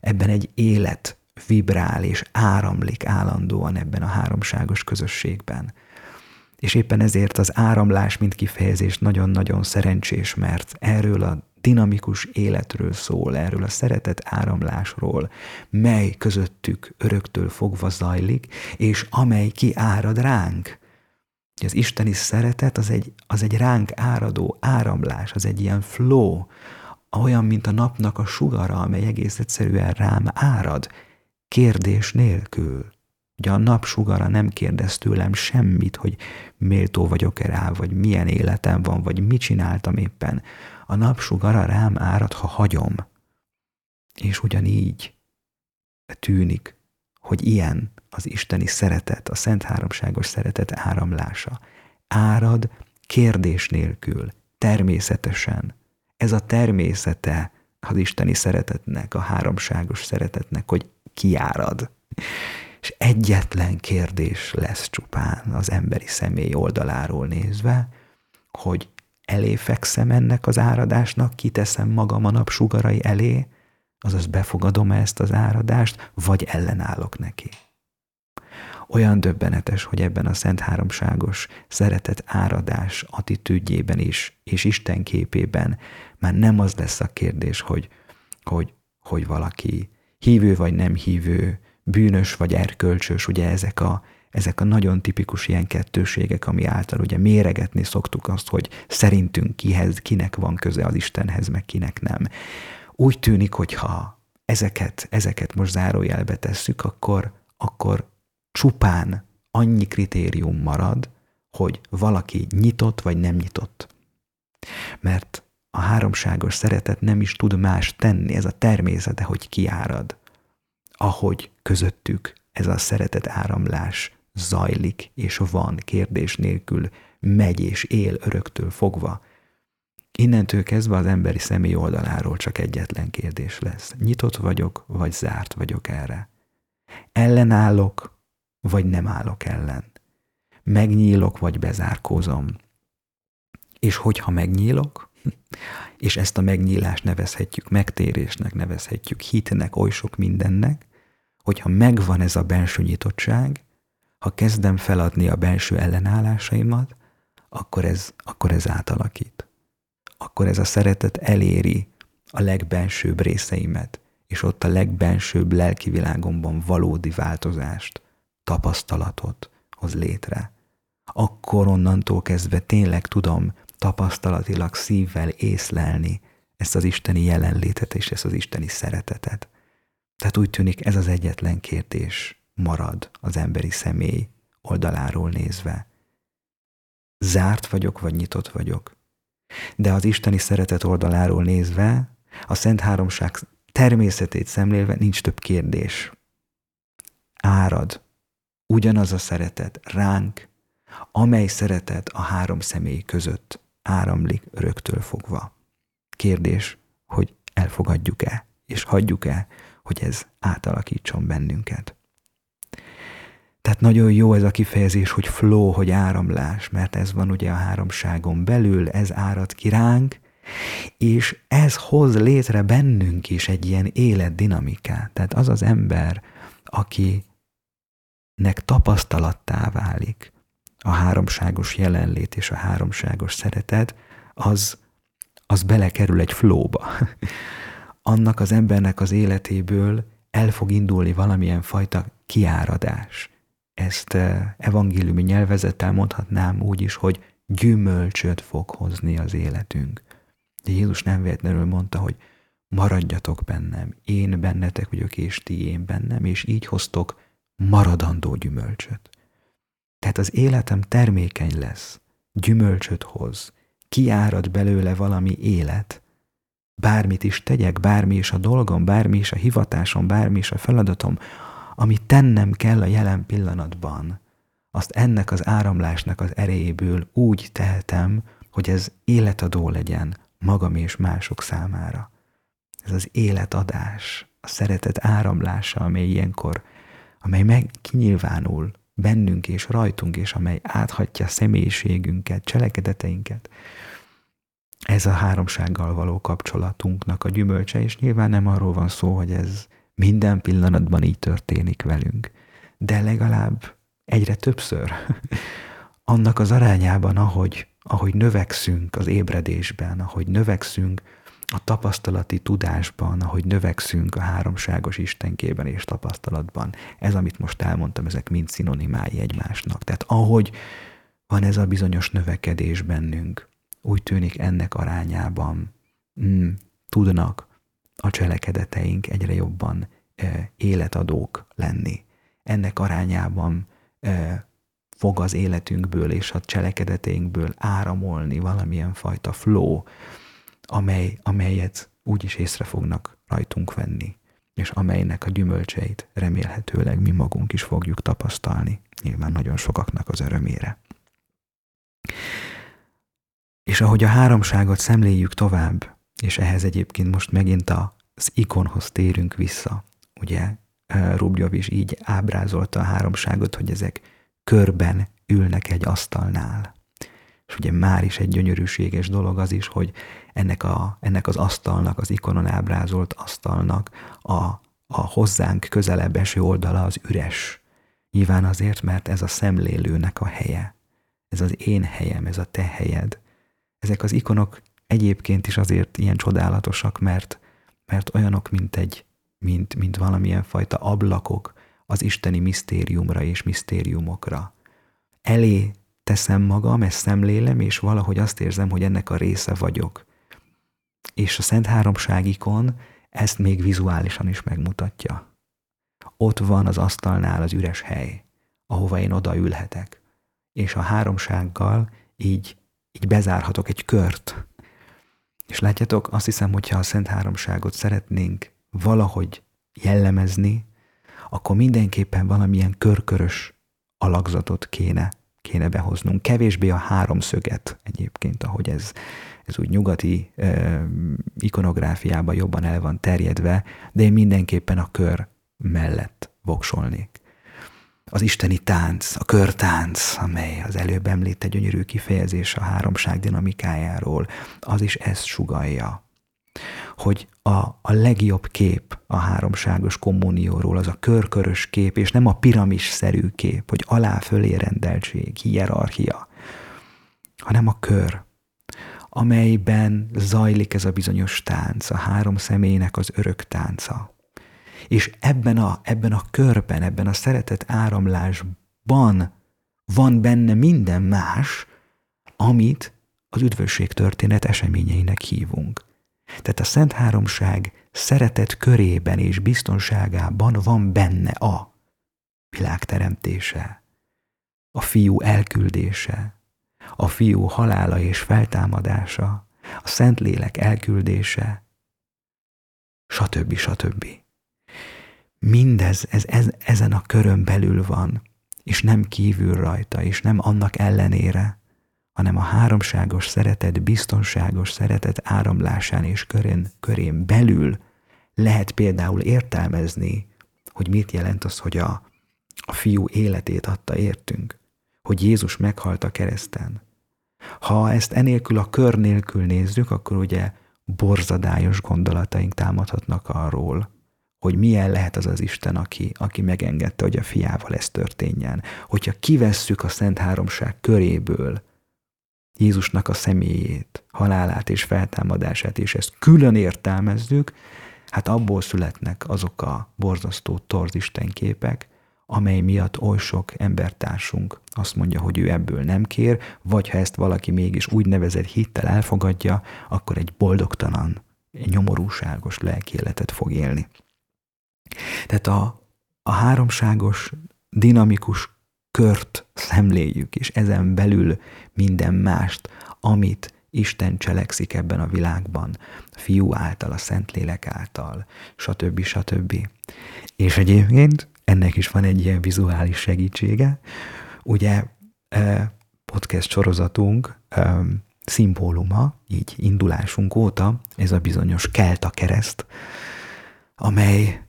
Ebben egy élet vibrál és áramlik állandóan ebben a háromságos közösségben. És éppen ezért az áramlás, mint kifejezés nagyon-nagyon szerencsés, mert erről a dinamikus életről szól, erről a szeretet áramlásról, mely közöttük öröktől fogva zajlik, és amely kiárad ránk. Az isteni szeretet az egy, az egy ránk áradó áramlás, az egy ilyen flow, olyan, mint a napnak a sugara, amely egész egyszerűen rám árad, kérdés nélkül. Ugye a napsugara nem kérdez tőlem semmit, hogy méltó vagyok-e rá, vagy milyen életem van, vagy mit csináltam éppen, a napsugara rám árad, ha hagyom. És ugyanígy tűnik, hogy ilyen az isteni szeretet, a szent háromságos szeretet áramlása. Árad kérdés nélkül, természetesen. Ez a természete az isteni szeretetnek, a háromságos szeretetnek, hogy kiárad. És egyetlen kérdés lesz csupán az emberi személy oldaláról nézve, hogy elé fekszem ennek az áradásnak, kiteszem magam a napsugarai elé, azaz befogadom ezt az áradást, vagy ellenállok neki. Olyan döbbenetes, hogy ebben a Szent Háromságos szeretet áradás attitűdjében is, és Isten képében már nem az lesz a kérdés, hogy, hogy, hogy valaki hívő vagy nem hívő, bűnös vagy erkölcsös, ugye ezek a, ezek a nagyon tipikus ilyen kettőségek, ami által ugye méregetni szoktuk azt, hogy szerintünk kihez, kinek van köze az Istenhez, meg kinek nem. Úgy tűnik, hogy ha ezeket, ezeket most zárójelbe tesszük, akkor, akkor csupán annyi kritérium marad, hogy valaki nyitott vagy nem nyitott. Mert a háromságos szeretet nem is tud más tenni, ez a természete, hogy kiárad. Ahogy közöttük ez a szeretet áramlás zajlik és van kérdés nélkül, megy és él öröktől fogva. Innentől kezdve az emberi személy oldaláról csak egyetlen kérdés lesz. Nyitott vagyok, vagy zárt vagyok erre? Ellenállok, vagy nem állok ellen? Megnyílok, vagy bezárkózom? És hogyha megnyílok, *laughs* és ezt a megnyílást nevezhetjük megtérésnek, nevezhetjük hitnek, oly sok mindennek, hogyha megvan ez a belső nyitottság, ha kezdem feladni a belső ellenállásaimat, akkor ez, akkor ez átalakít. Akkor ez a szeretet eléri a legbensőbb részeimet, és ott a legbensőbb lelki világomban valódi változást, tapasztalatot hoz létre. Akkor onnantól kezdve tényleg tudom tapasztalatilag szívvel észlelni ezt az isteni jelenlétet és ezt az isteni szeretetet. Tehát úgy tűnik ez az egyetlen kérdés marad az emberi személy oldaláról nézve. Zárt vagyok, vagy nyitott vagyok. De az isteni szeretet oldaláról nézve, a Szent Háromság természetét szemlélve nincs több kérdés. Árad ugyanaz a szeretet ránk, amely szeretet a három személy között áramlik öröktől fogva. Kérdés, hogy elfogadjuk-e, és hagyjuk-e, hogy ez átalakítson bennünket. Tehát nagyon jó ez a kifejezés, hogy flow, hogy áramlás, mert ez van ugye a háromságon belül, ez árad ki ránk, és ez hoz létre bennünk is egy ilyen életdinamikát. Tehát az az ember, akinek tapasztalattá válik a háromságos jelenlét és a háromságos szeretet, az, az belekerül egy flóba. *laughs* Annak az embernek az életéből el fog indulni valamilyen fajta kiáradás ezt eh, evangéliumi nyelvezettel mondhatnám úgy is, hogy gyümölcsöt fog hozni az életünk. De Jézus nem véletlenül mondta, hogy maradjatok bennem, én bennetek vagyok, és ti én bennem, és így hoztok maradandó gyümölcsöt. Tehát az életem termékeny lesz, gyümölcsöt hoz, kiárad belőle valami élet, bármit is tegyek, bármi is a dolgom, bármi is a hivatásom, bármi is a feladatom, amit tennem kell a jelen pillanatban, azt ennek az áramlásnak az erejéből úgy tehetem, hogy ez életadó legyen magam és mások számára. Ez az életadás, a szeretet áramlása, amely ilyenkor, amely meg kinyilvánul bennünk és rajtunk, és amely áthatja személyiségünket, cselekedeteinket. Ez a háromsággal való kapcsolatunknak a gyümölcse, és nyilván nem arról van szó, hogy ez minden pillanatban így történik velünk, de legalább egyre többször *laughs* annak az arányában, ahogy, ahogy növekszünk az ébredésben, ahogy növekszünk a tapasztalati tudásban, ahogy növekszünk a háromságos Istenkében és tapasztalatban. Ez, amit most elmondtam, ezek mind szinonimái egymásnak. Tehát ahogy van ez a bizonyos növekedés bennünk, úgy tűnik ennek arányában mm, tudnak a cselekedeteink egyre jobban életadók lenni. Ennek arányában fog az életünkből és a cselekedeteinkből áramolni valamilyen fajta flow, amely, amelyet úgy is észre fognak rajtunk venni és amelynek a gyümölcseit remélhetőleg mi magunk is fogjuk tapasztalni, nyilván nagyon sokaknak az örömére. És ahogy a háromságot szemléljük tovább, és ehhez egyébként most megint az ikonhoz térünk vissza, ugye Rubjov is így ábrázolta a háromságot, hogy ezek körben ülnek egy asztalnál. És ugye már is egy gyönyörűséges dolog az is, hogy ennek, a, ennek az asztalnak, az ikonon ábrázolt asztalnak a, a hozzánk közelebb eső oldala az üres. Nyilván azért, mert ez a szemlélőnek a helye. Ez az én helyem, ez a te helyed. Ezek az ikonok egyébként is azért ilyen csodálatosak, mert, mert olyanok, mint egy, mint, mint valamilyen fajta ablakok az isteni misztériumra és misztériumokra. Elé teszem magam, ezt szemlélem, és valahogy azt érzem, hogy ennek a része vagyok. És a Szent Háromságikon ezt még vizuálisan is megmutatja. Ott van az asztalnál az üres hely, ahova én odaülhetek, és a háromsággal így, így bezárhatok egy kört. És látjátok, azt hiszem, hogyha a Szent Háromságot szeretnénk valahogy jellemezni, akkor mindenképpen valamilyen körkörös alakzatot kéne kéne behoznunk. Kevésbé a háromszöget egyébként, ahogy ez, ez úgy nyugati e, ikonográfiában jobban el van terjedve, de én mindenképpen a kör mellett voksolnék. Az isteni tánc, a körtánc, amely az előbb említett gyönyörű kifejezés a háromság dinamikájáról, az is ezt sugalja hogy a, a legjobb kép a háromságos kommunióról az a körkörös kép, és nem a piramis-szerű kép, hogy alá-fölé rendeltség, hierarchia, hanem a kör, amelyben zajlik ez a bizonyos tánc, a három személynek az örök tánca. És ebben a, ebben a körben, ebben a szeretet áramlásban van benne minden más, amit az üdvösség történet eseményeinek hívunk. Tehát a Szent Háromság szeretet körében és biztonságában van benne a világ teremtése, a fiú elküldése, a fiú halála és feltámadása, a Szentlélek elküldése, stb. stb. Mindez ez, ez, ezen a körön belül van, és nem kívül rajta, és nem annak ellenére, hanem a háromságos szeretet, biztonságos szeretet áramlásán és körén, körén belül lehet például értelmezni, hogy mit jelent az, hogy a, a fiú életét adta értünk, hogy Jézus meghalt a kereszten. Ha ezt enélkül a kör nélkül nézzük, akkor ugye borzadályos gondolataink támadhatnak arról, hogy milyen lehet az az Isten, aki, aki megengedte, hogy a fiával ez történjen. Hogyha kivesszük a Szent Háromság köréből Jézusnak a személyét, halálát és feltámadását, és ezt külön értelmezzük, hát abból születnek azok a borzasztó torz istenképek, amely miatt oly sok embertársunk azt mondja, hogy ő ebből nem kér, vagy ha ezt valaki mégis úgynevezett hittel elfogadja, akkor egy boldogtalan, nyomorúságos lelkéletet fog élni. Tehát a, a háromságos, dinamikus kört szemléljük, és ezen belül minden mást, amit Isten cselekszik ebben a világban, a fiú által, a Szentlélek által, stb. stb. És egyébként ennek is van egy ilyen vizuális segítsége. Ugye e, podcast sorozatunk e, szimbóluma, így indulásunk óta, ez a bizonyos kelta kereszt, amely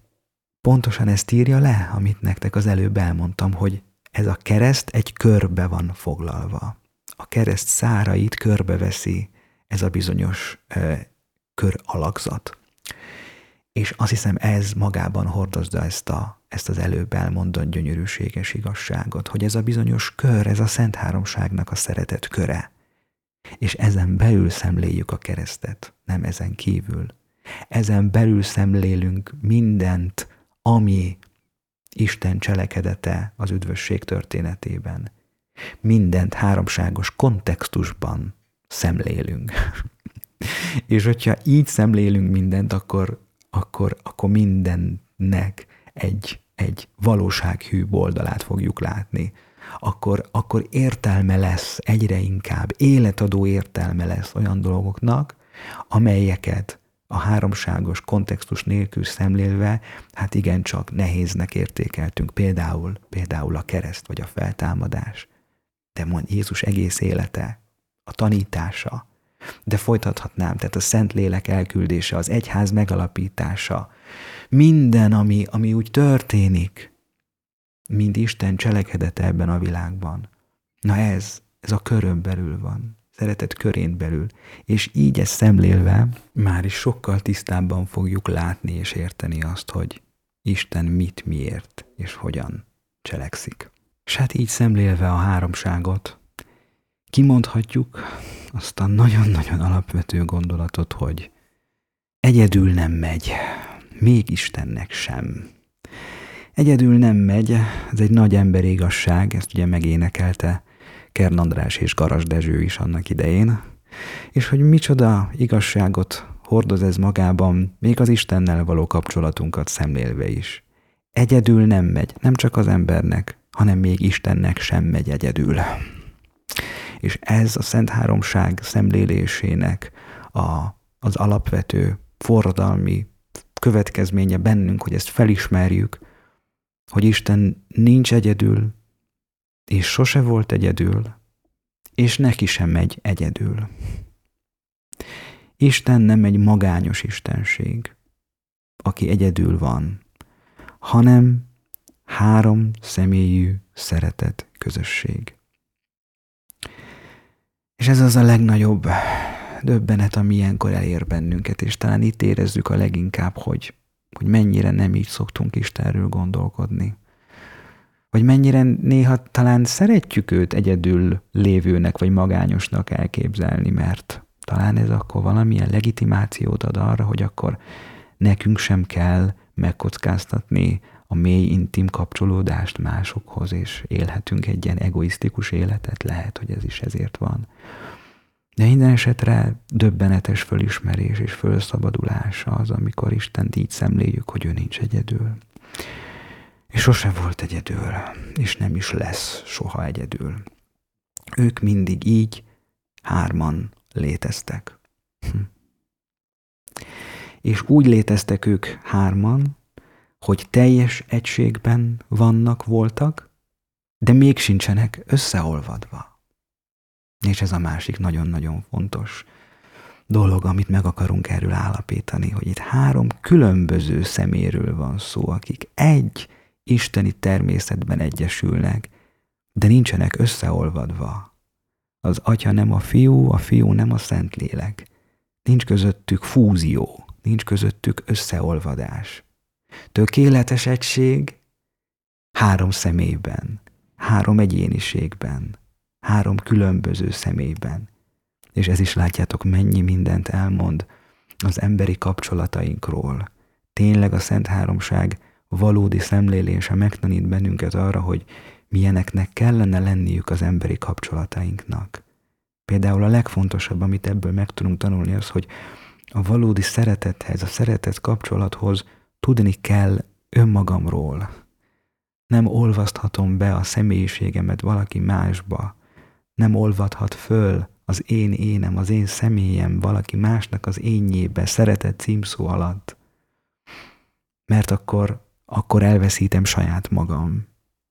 pontosan ezt írja le, amit nektek az előbb elmondtam, hogy ez a kereszt egy körbe van foglalva. A kereszt szárait körbeveszi ez a bizonyos e, kör alakzat. És azt hiszem ez magában hordozza ezt, a, ezt az előbb elmondott gyönyörűséges igazságot, hogy ez a bizonyos kör, ez a Szent Háromságnak a szeretet köre. És ezen belül szemléljük a keresztet, nem ezen kívül. Ezen belül szemlélünk mindent, ami Isten cselekedete az üdvösség történetében. Mindent háromságos kontextusban szemlélünk. *laughs* És hogyha így szemlélünk mindent, akkor, akkor, akkor mindennek egy, egy valósághű oldalát fogjuk látni. Akkor, akkor értelme lesz egyre inkább, életadó értelme lesz olyan dolgoknak, amelyeket a háromságos kontextus nélkül szemlélve, hát igencsak nehéznek értékeltünk például, például a kereszt vagy a feltámadás. De mond Jézus egész élete, a tanítása, de folytathatnám, tehát a Szent Lélek elküldése, az egyház megalapítása, minden, ami, ami úgy történik, mind Isten cselekedete ebben a világban. Na ez, ez a körön belül van, szeretet körén belül, és így ezt szemlélve már is sokkal tisztábban fogjuk látni és érteni azt, hogy Isten mit, miért és hogyan cselekszik. És hát így szemlélve a háromságot, kimondhatjuk azt a nagyon-nagyon alapvető gondolatot, hogy egyedül nem megy, még Istennek sem. Egyedül nem megy, ez egy nagy ember igazság, ezt ugye megénekelte Kern András és Garas Dezső is annak idején, és hogy micsoda igazságot hordoz ez magában, még az Istennel való kapcsolatunkat szemlélve is. Egyedül nem megy, nem csak az embernek, hanem még Istennek sem megy egyedül. És ez a Szent Háromság szemlélésének a, az alapvető forradalmi következménye bennünk, hogy ezt felismerjük, hogy Isten nincs egyedül, és sose volt egyedül, és neki sem megy egyedül. Isten nem egy magányos istenség, aki egyedül van, hanem három személyű szeretet közösség. És ez az a legnagyobb döbbenet, ami ilyenkor elér bennünket, és talán itt érezzük a leginkább, hogy, hogy mennyire nem így szoktunk Istenről gondolkodni. Vagy mennyire néha talán szeretjük őt egyedül lévőnek vagy magányosnak elképzelni, mert talán ez akkor valamilyen legitimációt ad arra, hogy akkor nekünk sem kell megkockáztatni a mély intim kapcsolódást másokhoz, és élhetünk egy ilyen egoisztikus életet, lehet, hogy ez is ezért van. De minden esetre döbbenetes fölismerés és fölszabadulás az, amikor Isten így szemléljük, hogy ő nincs egyedül. És sose volt egyedül, és nem is lesz soha egyedül. Ők mindig így, hárman léteztek. Hm. És úgy léteztek ők hárman, hogy teljes egységben vannak, voltak, de még sincsenek összeolvadva. És ez a másik nagyon-nagyon fontos dolog, amit meg akarunk erről állapítani, hogy itt három különböző szeméről van szó, akik egy isteni természetben egyesülnek, de nincsenek összeolvadva. Az atya nem a fiú, a fiú nem a szentlélek. Nincs közöttük fúzió, nincs közöttük összeolvadás. Tökéletes egység három személyben, három egyéniségben, három különböző személyben. És ez is látjátok, mennyi mindent elmond az emberi kapcsolatainkról. Tényleg a Szent Háromság valódi szemlélése megtanít bennünket arra, hogy milyeneknek kellene lenniük az emberi kapcsolatainknak. Például a legfontosabb, amit ebből meg tudunk tanulni, az, hogy a valódi szeretethez, a szeretet kapcsolathoz tudni kell önmagamról. Nem olvaszthatom be a személyiségemet valaki másba. Nem olvadhat föl az én énem, az én személyem valaki másnak az énjébe, szeretett címszó alatt. Mert akkor, akkor elveszítem saját magam.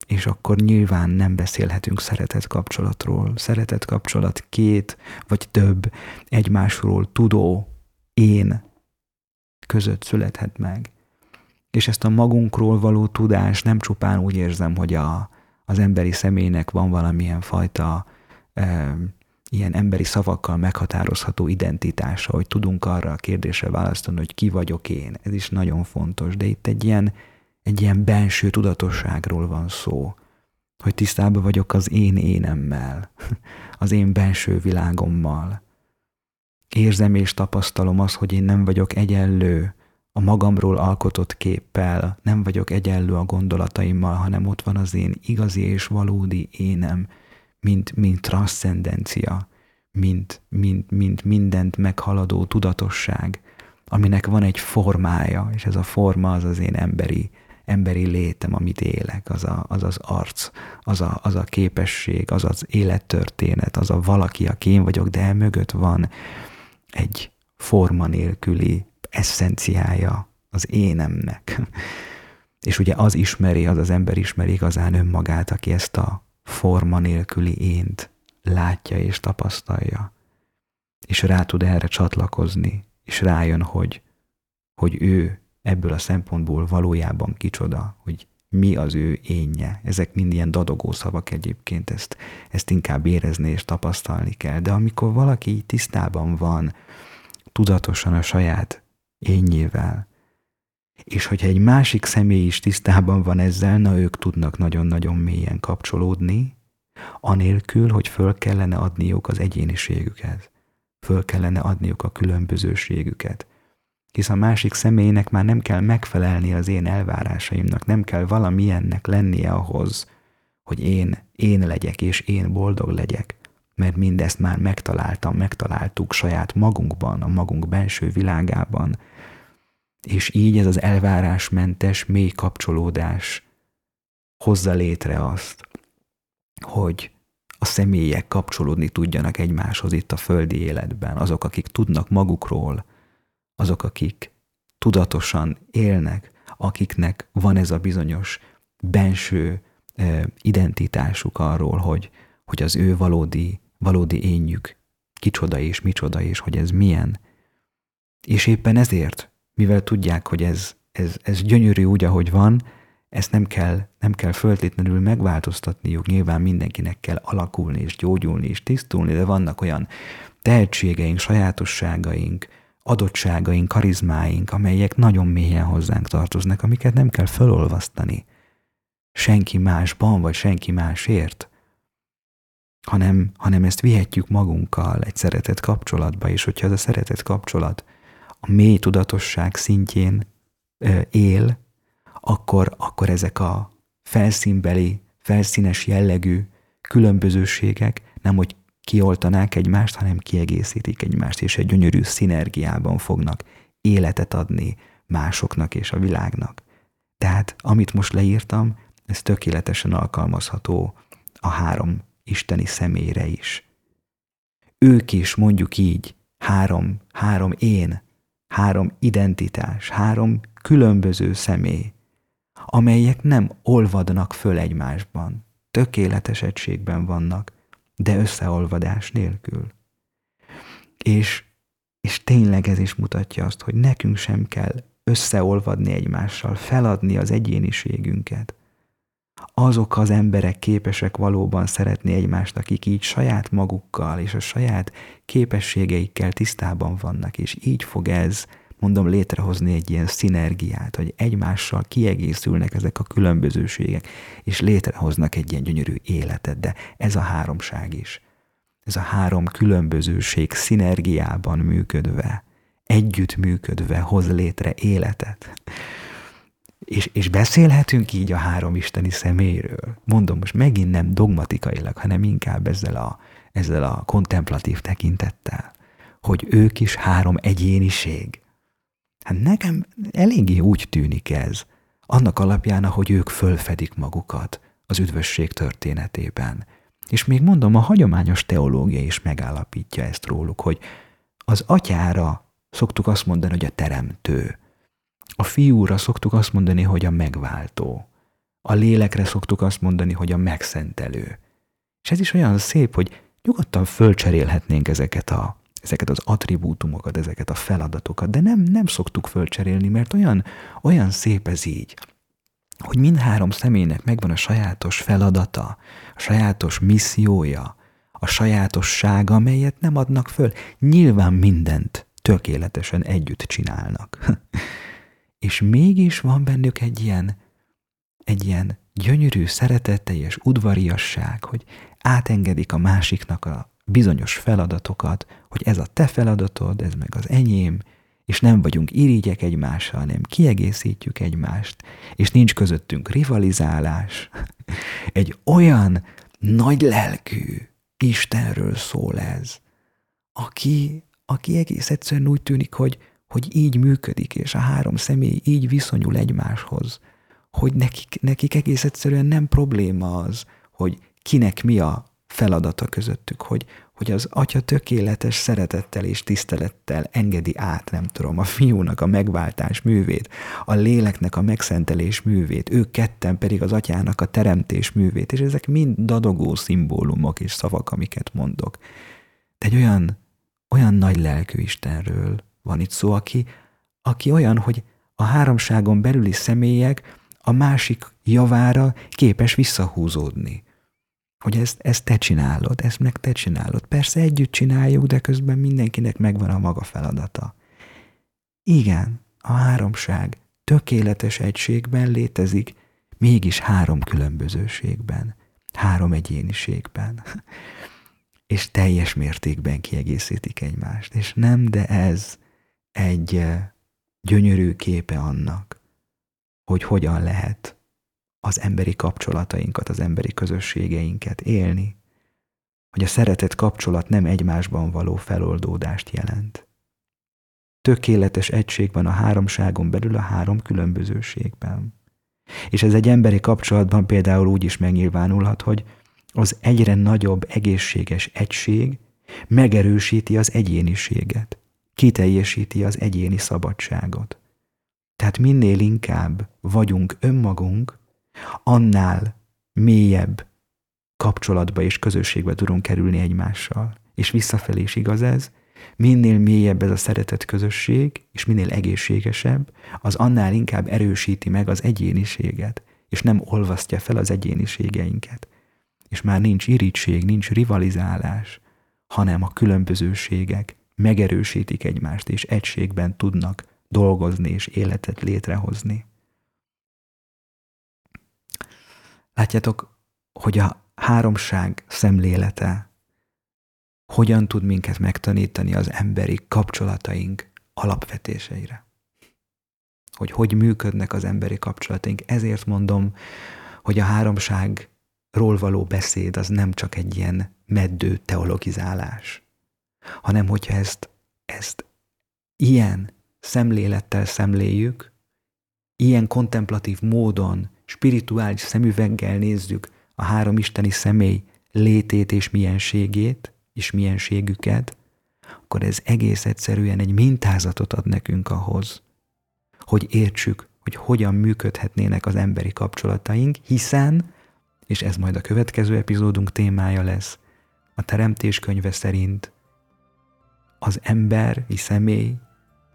És akkor nyilván nem beszélhetünk szeretett kapcsolatról. Szeretett kapcsolat két vagy több egymásról tudó én között születhet meg és ezt a magunkról való tudás nem csupán úgy érzem, hogy a, az emberi személynek van valamilyen fajta e, ilyen emberi szavakkal meghatározható identitása, hogy tudunk arra a kérdésre választani, hogy ki vagyok én. Ez is nagyon fontos, de itt egy ilyen, egy ilyen benső tudatosságról van szó, hogy tisztában vagyok az én énemmel, *laughs* az én benső világommal. Érzem és tapasztalom azt, hogy én nem vagyok egyenlő a magamról alkotott képpel, nem vagyok egyenlő a gondolataimmal, hanem ott van az én igazi és valódi énem, mint, mint transzcendencia, mint, mint, mint mindent meghaladó tudatosság, aminek van egy formája, és ez a forma az az én emberi, emberi létem, amit élek, az a, az, az arc, az a, az a képesség, az az élettörténet, az a valaki, aki én vagyok, de mögött van egy forma nélküli eszenciája az énemnek. És ugye az ismeri, az az ember ismeri igazán önmagát, aki ezt a forma nélküli ént látja és tapasztalja. És rá tud erre csatlakozni, és rájön, hogy, hogy ő ebből a szempontból valójában kicsoda, hogy mi az ő énje. Ezek mind ilyen dadogó szavak egyébként, ezt, ezt inkább érezni és tapasztalni kell. De amikor valaki tisztában van tudatosan a saját énjével, és hogyha egy másik személy is tisztában van ezzel, na ők tudnak nagyon-nagyon mélyen kapcsolódni, anélkül, hogy föl kellene adniuk az egyéniségüket, föl kellene adniuk a különbözőségüket. Hisz a másik személynek már nem kell megfelelni az én elvárásaimnak, nem kell valamilyennek lennie ahhoz, hogy én, én legyek és én boldog legyek, mert mindezt már megtaláltam, megtaláltuk saját magunkban, a magunk belső világában, és így ez az elvárásmentes mély kapcsolódás hozza létre azt, hogy a személyek kapcsolódni tudjanak egymáshoz itt a földi életben, azok, akik tudnak magukról, azok, akik tudatosan élnek, akiknek van ez a bizonyos benső identitásuk arról, hogy, hogy az ő valódi, valódi énjük kicsoda és micsoda, és hogy ez milyen. És éppen ezért mivel tudják, hogy ez, ez, ez gyönyörű úgy, ahogy van, ezt nem kell, nem kell föltétlenül megváltoztatniuk, nyilván mindenkinek kell alakulni és gyógyulni és tisztulni, de vannak olyan tehetségeink, sajátosságaink, adottságaink, karizmáink, amelyek nagyon mélyen hozzánk tartoznak, amiket nem kell felolvasztani. Senki másban, vagy senki másért, hanem, hanem ezt vihetjük magunkkal egy szeretett kapcsolatba, és hogyha ez a szeretett kapcsolat a mély tudatosság szintjén él, akkor, akkor ezek a felszínbeli, felszínes jellegű különbözőségek nem hogy kioltanák egymást, hanem kiegészítik egymást, és egy gyönyörű szinergiában fognak életet adni másoknak és a világnak. Tehát, amit most leírtam, ez tökéletesen alkalmazható a három isteni személyre is. Ők is, mondjuk így, három, három én, három identitás, három különböző személy, amelyek nem olvadnak föl egymásban, tökéletes egységben vannak, de összeolvadás nélkül. És, és tényleg ez is mutatja azt, hogy nekünk sem kell összeolvadni egymással, feladni az egyéniségünket, azok az emberek képesek valóban szeretni egymást, akik így saját magukkal és a saját képességeikkel tisztában vannak, és így fog ez, mondom, létrehozni egy ilyen szinergiát, hogy egymással kiegészülnek ezek a különbözőségek, és létrehoznak egy ilyen gyönyörű életet, de ez a háromság is. Ez a három különbözőség szinergiában működve, együtt működve hoz létre életet. És, és beszélhetünk így a három isteni szeméről. Mondom, most megint nem dogmatikailag, hanem inkább ezzel a, ezzel a kontemplatív tekintettel, hogy ők is három egyéniség. Hát nekem eléggé úgy tűnik ez, annak alapján, ahogy ők fölfedik magukat az üdvösség történetében. És még mondom, a hagyományos teológia is megállapítja ezt róluk, hogy az atyára szoktuk azt mondani, hogy a teremtő, a fiúra szoktuk azt mondani, hogy a megváltó. A lélekre szoktuk azt mondani, hogy a megszentelő. És ez is olyan szép, hogy nyugodtan fölcserélhetnénk ezeket, a, ezeket az attribútumokat, ezeket a feladatokat, de nem, nem szoktuk fölcserélni, mert olyan, olyan szép ez így, hogy mindhárom személynek megvan a sajátos feladata, a sajátos missziója, a sajátossága, amelyet nem adnak föl. Nyilván mindent tökéletesen együtt csinálnak. *laughs* és mégis van bennük egy ilyen, egy ilyen gyönyörű, szeretetteljes udvariasság, hogy átengedik a másiknak a bizonyos feladatokat, hogy ez a te feladatod, ez meg az enyém, és nem vagyunk irigyek egymással, hanem kiegészítjük egymást, és nincs közöttünk rivalizálás. *laughs* Egy olyan nagy lelkű Istenről szól ez, aki, aki egész egyszerűen úgy tűnik, hogy, hogy így működik, és a három személy így viszonyul egymáshoz, hogy nekik, nekik egész egyszerűen nem probléma az, hogy kinek mi a feladata közöttük, hogy, hogy az atya tökéletes szeretettel és tisztelettel engedi át, nem tudom, a fiúnak a megváltás művét, a léleknek a megszentelés művét, ők ketten pedig az atyának a teremtés művét, és ezek mind dadogó szimbólumok és szavak, amiket mondok. De egy olyan, olyan nagy lelkű Istenről van itt szó, aki, aki olyan, hogy a háromságon belüli személyek a másik javára képes visszahúzódni hogy ezt, ezt te csinálod, ezt meg te csinálod. Persze együtt csináljuk, de közben mindenkinek megvan a maga feladata. Igen, a háromság tökéletes egységben létezik, mégis három különbözőségben, három egyéniségben, *laughs* és teljes mértékben kiegészítik egymást. És nem, de ez egy eh, gyönyörű képe annak, hogy hogyan lehet az emberi kapcsolatainkat, az emberi közösségeinket élni, hogy a szeretet kapcsolat nem egymásban való feloldódást jelent. Tökéletes egység van a háromságon belül a három különbözőségben. És ez egy emberi kapcsolatban például úgy is megnyilvánulhat, hogy az egyre nagyobb egészséges egység megerősíti az egyéniséget, kiteljesíti az egyéni szabadságot. Tehát minél inkább vagyunk önmagunk, annál mélyebb kapcsolatba és közösségbe tudunk kerülni egymással. És visszafelé is igaz ez, minél mélyebb ez a szeretet közösség, és minél egészségesebb, az annál inkább erősíti meg az egyéniséget, és nem olvasztja fel az egyéniségeinket. És már nincs irítség, nincs rivalizálás, hanem a különbözőségek megerősítik egymást, és egységben tudnak dolgozni és életet létrehozni. Látjátok, hogy a háromság szemlélete hogyan tud minket megtanítani az emberi kapcsolataink alapvetéseire. Hogy hogy működnek az emberi kapcsolataink. Ezért mondom, hogy a háromságról való beszéd az nem csak egy ilyen meddő teologizálás, hanem hogyha ezt, ezt ilyen szemlélettel szemléljük, ilyen kontemplatív módon spirituális szemüveggel nézzük a három isteni személy létét és mienségét, és mienségüket, akkor ez egész egyszerűen egy mintázatot ad nekünk ahhoz, hogy értsük, hogy hogyan működhetnének az emberi kapcsolataink, hiszen, és ez majd a következő epizódunk témája lesz, a Teremtés könyve szerint az emberi személy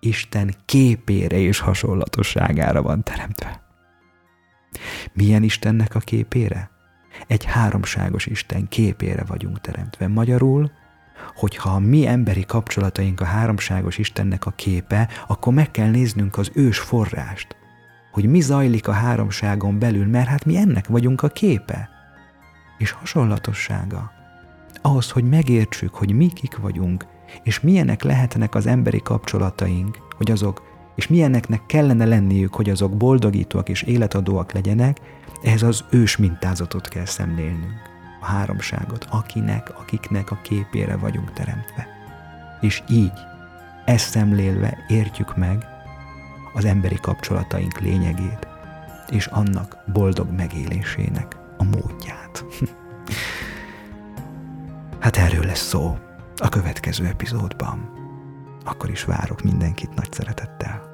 Isten képére és hasonlatosságára van teremtve. Milyen Istennek a képére? Egy háromságos Isten képére vagyunk teremtve. Magyarul, hogyha a mi emberi kapcsolataink a háromságos Istennek a képe, akkor meg kell néznünk az ős forrást, hogy mi zajlik a háromságon belül, mert hát mi ennek vagyunk a képe. És hasonlatossága. Ahhoz, hogy megértsük, hogy mi kik vagyunk, és milyenek lehetnek az emberi kapcsolataink, hogy azok és milyeneknek kellene lenniük, hogy azok boldogítóak és életadóak legyenek, ehhez az ős mintázatot kell szemlélnünk, a háromságot, akinek, akiknek a képére vagyunk teremtve. És így, ezt szemlélve értjük meg az emberi kapcsolataink lényegét, és annak boldog megélésének a módját. *laughs* hát erről lesz szó a következő epizódban. Akkor is várok mindenkit nagy szeretettel.